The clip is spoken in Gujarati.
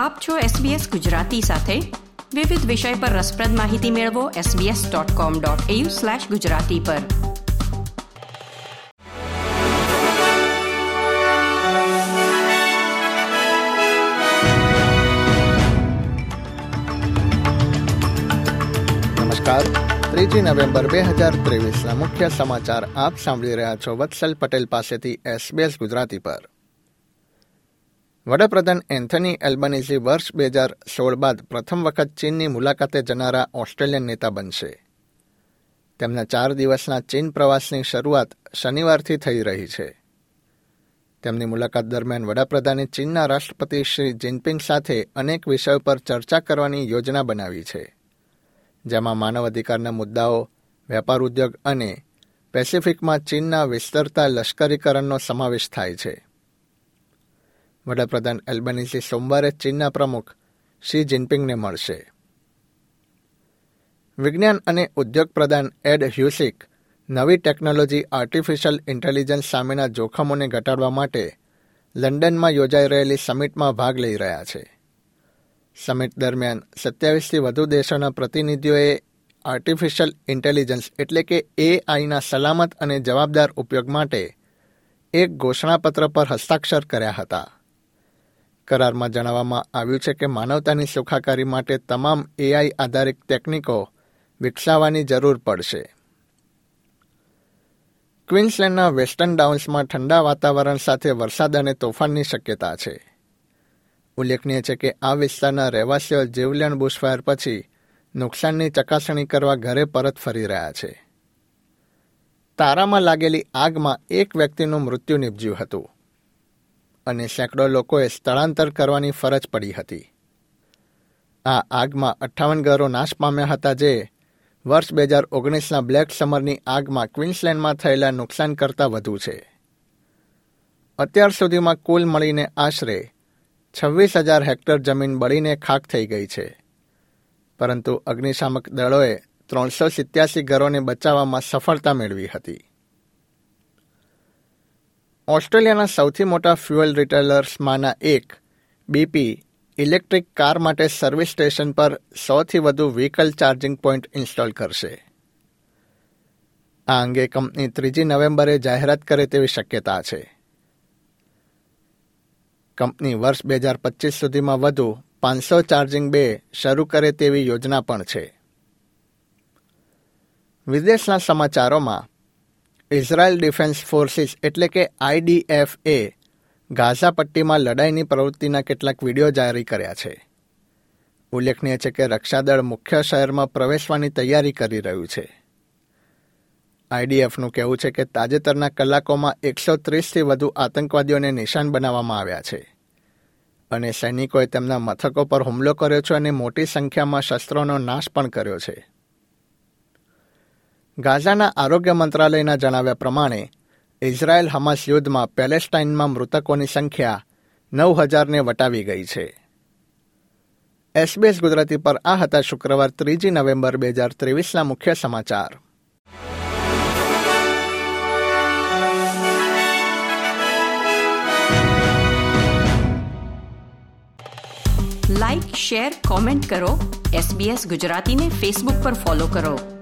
આપ છો SBS ગુજરાતી સાથે. વિવિધ વિષય પર રસપ્રદ માહિતી મેળવો sbs.com.au/gujarati પર. નમસ્કાર. ત્રીજી નવેમ્બર બે હજાર ત્રેવીસના મુખ્ય સમાચાર આપ સાંભળી રહ્યા છો વત્સલ પટેલ પાસેથી એસબીએસ ગુજરાતી પર. વડાપ્રધાન એન્થની એલ્બનીઝી વર્ષ બે હજાર સોળ બાદ પ્રથમ વખત ચીનની મુલાકાતે જનારા ઓસ્ટ્રેલિયન નેતા બનશે. તેમના ચાર દિવસના ચીન પ્રવાસની શરૂઆત શનિવારથી થઈ રહી છે. તેમની મુલાકાત દરમિયાન વડાપ્રધાને ચીનના રાષ્ટ્રપતિ શ્રી જિનપિંગ સાથે અનેક વિષયો પર ચર્ચા કરવાની યોજના બનાવી છે, જેમાં માનવ અધિકારના મુદ્દાઓ, વેપાર ઉદ્યોગ અને પેસિફિકમાં ચીનના વિસ્તરતા લશ્કરીકરણનો સમાવેશ થાય છે. વડાપ્રધાન એલ્બનીઝી સોમવારે ચીનના પ્રમુખ શી જિનપિંગને મળશે. વિજ્ઞાન અને ઉદ્યોગ પ્રધાન એડ હ્યુસિક નવી ટેકનોલોજી આર્ટિફિશિયલ ઇન્ટેલિજન્સ સામેના જોખમોને ઘટાડવા માટે લંડનમાં યોજાઈ રહેલી સમિટમાં ભાગ લઈ રહ્યા છે. સમિટ દરમિયાન સત્યાવીસથી વધુ દેશોના પ્રતિનિધિઓએ આર્ટિફિશિયલ ઇન્ટેલિજન્સ એટલે કે એઆઈના સલામત અને જવાબદાર ઉપયોગ માટે એક ઘોષણાપત્ર પર હસ્તાક્ષર કર્યા હતા. કરારમાં જણાવવામાં આવ્યું છે કે માનવતાની સુખાકારી માટે તમામ એઆઈ આધારિત ટેકનિકો વિકસાવવાની જરૂર પડશે. ક્વીન્સલેન્ડના વેસ્ટર્ન ડાઉન્સમાં ઠંડા વાતાવરણ સાથે વરસાદ અને તોફાનની શક્યતા છે. ઉલ્લેખનીય છે કે આ વિસ્તારના રહેવાસીઓ જીવલેણ બુશફાયર પછી નુકસાનની ચકાસણી કરવા ઘરે પરત ફરી રહ્યા છે. તારામાં લાગેલી આગમાં એક વ્યક્તિનું મૃત્યુ નિપજ્યું હતું. અને સેંકડો લોકોએ સ્થળાંતર કરવાની ફરજ પડી હતી. આ આગમાં અઠ્ઠાવન ઘરો નાશ પામ્યા હતા જે વર્ષ બે હજાર ઓગણીસના બ્લેક સમરની આગમાં ક્વીન્સલેન્ડમાં થયેલા નુકસાન કરતાં વધુ છે. અત્યાર સુધીમાં કુલ મળીને આશરે છવ્વીસ હજાર હેક્ટર જમીન બળીને ખાક થઈ ગઈ છે. પરંતુ અગ્નિશામક દળોએ ત્રણસો સિત્યાસી ઘરોને બચાવવામાં સફળતા મેળવી હતી. ઓસ્ટ્રેલિયાના સૌથી મોટા ફ્યુઅલ રિટેલર્સમાંના એક બીપી ઇલેક્ટ્રિક કાર માટે સર્વિસ સ્ટેશન પર સૌથી વધુ વ્હીકલ ચાર્જિંગ પોઈન્ટ ઇન્સ્ટોલ કરશે. આ અંગે કંપની ત્રીજી નવેમ્બરે જાહેરાત કરે તેવી શક્યતા છે. કંપની વર્ષ બે હજાર પચીસ સુધીમાં વધુ પાંચસો ચાર્જિંગ બે શરૂ કરે તેવી યોજના પણ છે. વિદેશના સમાચારોમાં ઇઝરાયલ ડિફેન્સ ફોર્સિસ એટલે કે આઈડીએફ એ ગાઝા પટ્ટીમાં લડાઈની પ્રવૃત્તિના કેટલાક વીડિયો જારી કર્યા છે. ઉલ્લેખનીય છે કે રક્ષાદળ મુખ્ય શહેરમાં પ્રવેશવાની તૈયારી કરી રહ્યું છે. આઈડીએફનું કહેવું છે કે તાજેતરના કલાકોમાં એકસો ત્રીસથી વધુ આતંકવાદીઓને નિશાન બનાવવામાં આવ્યા છે અને સૈનિકોએ તેમના મથકો પર હુમલો કર્યો છે અને મોટી સંખ્યામાં શસ્ત્રોનો નાશ પણ કર્યો છે. ગાઝાના આરોગ્ય મંત્રાલયના જણાવ્યા પ્રમાણે, ઇઝરાયેલ હમાસ યુદ્ધમાં પેલેસ્ટાઇનમાં મૃતકોની સંખ્યા નવ હજારને વટાવી ગઈ છે. એસબીએસ ગુજરાતી પર આ હતા શુક્રવાર ત્રીજી નવેમ્બર બે હજાર ત્રેવીસના મુખ્ય સમાચાર. લાઇક શેર કોમેન્ટ કરો. એસબીએસ ગુજરાતીને ફેસબુક પર ફોલો કરો.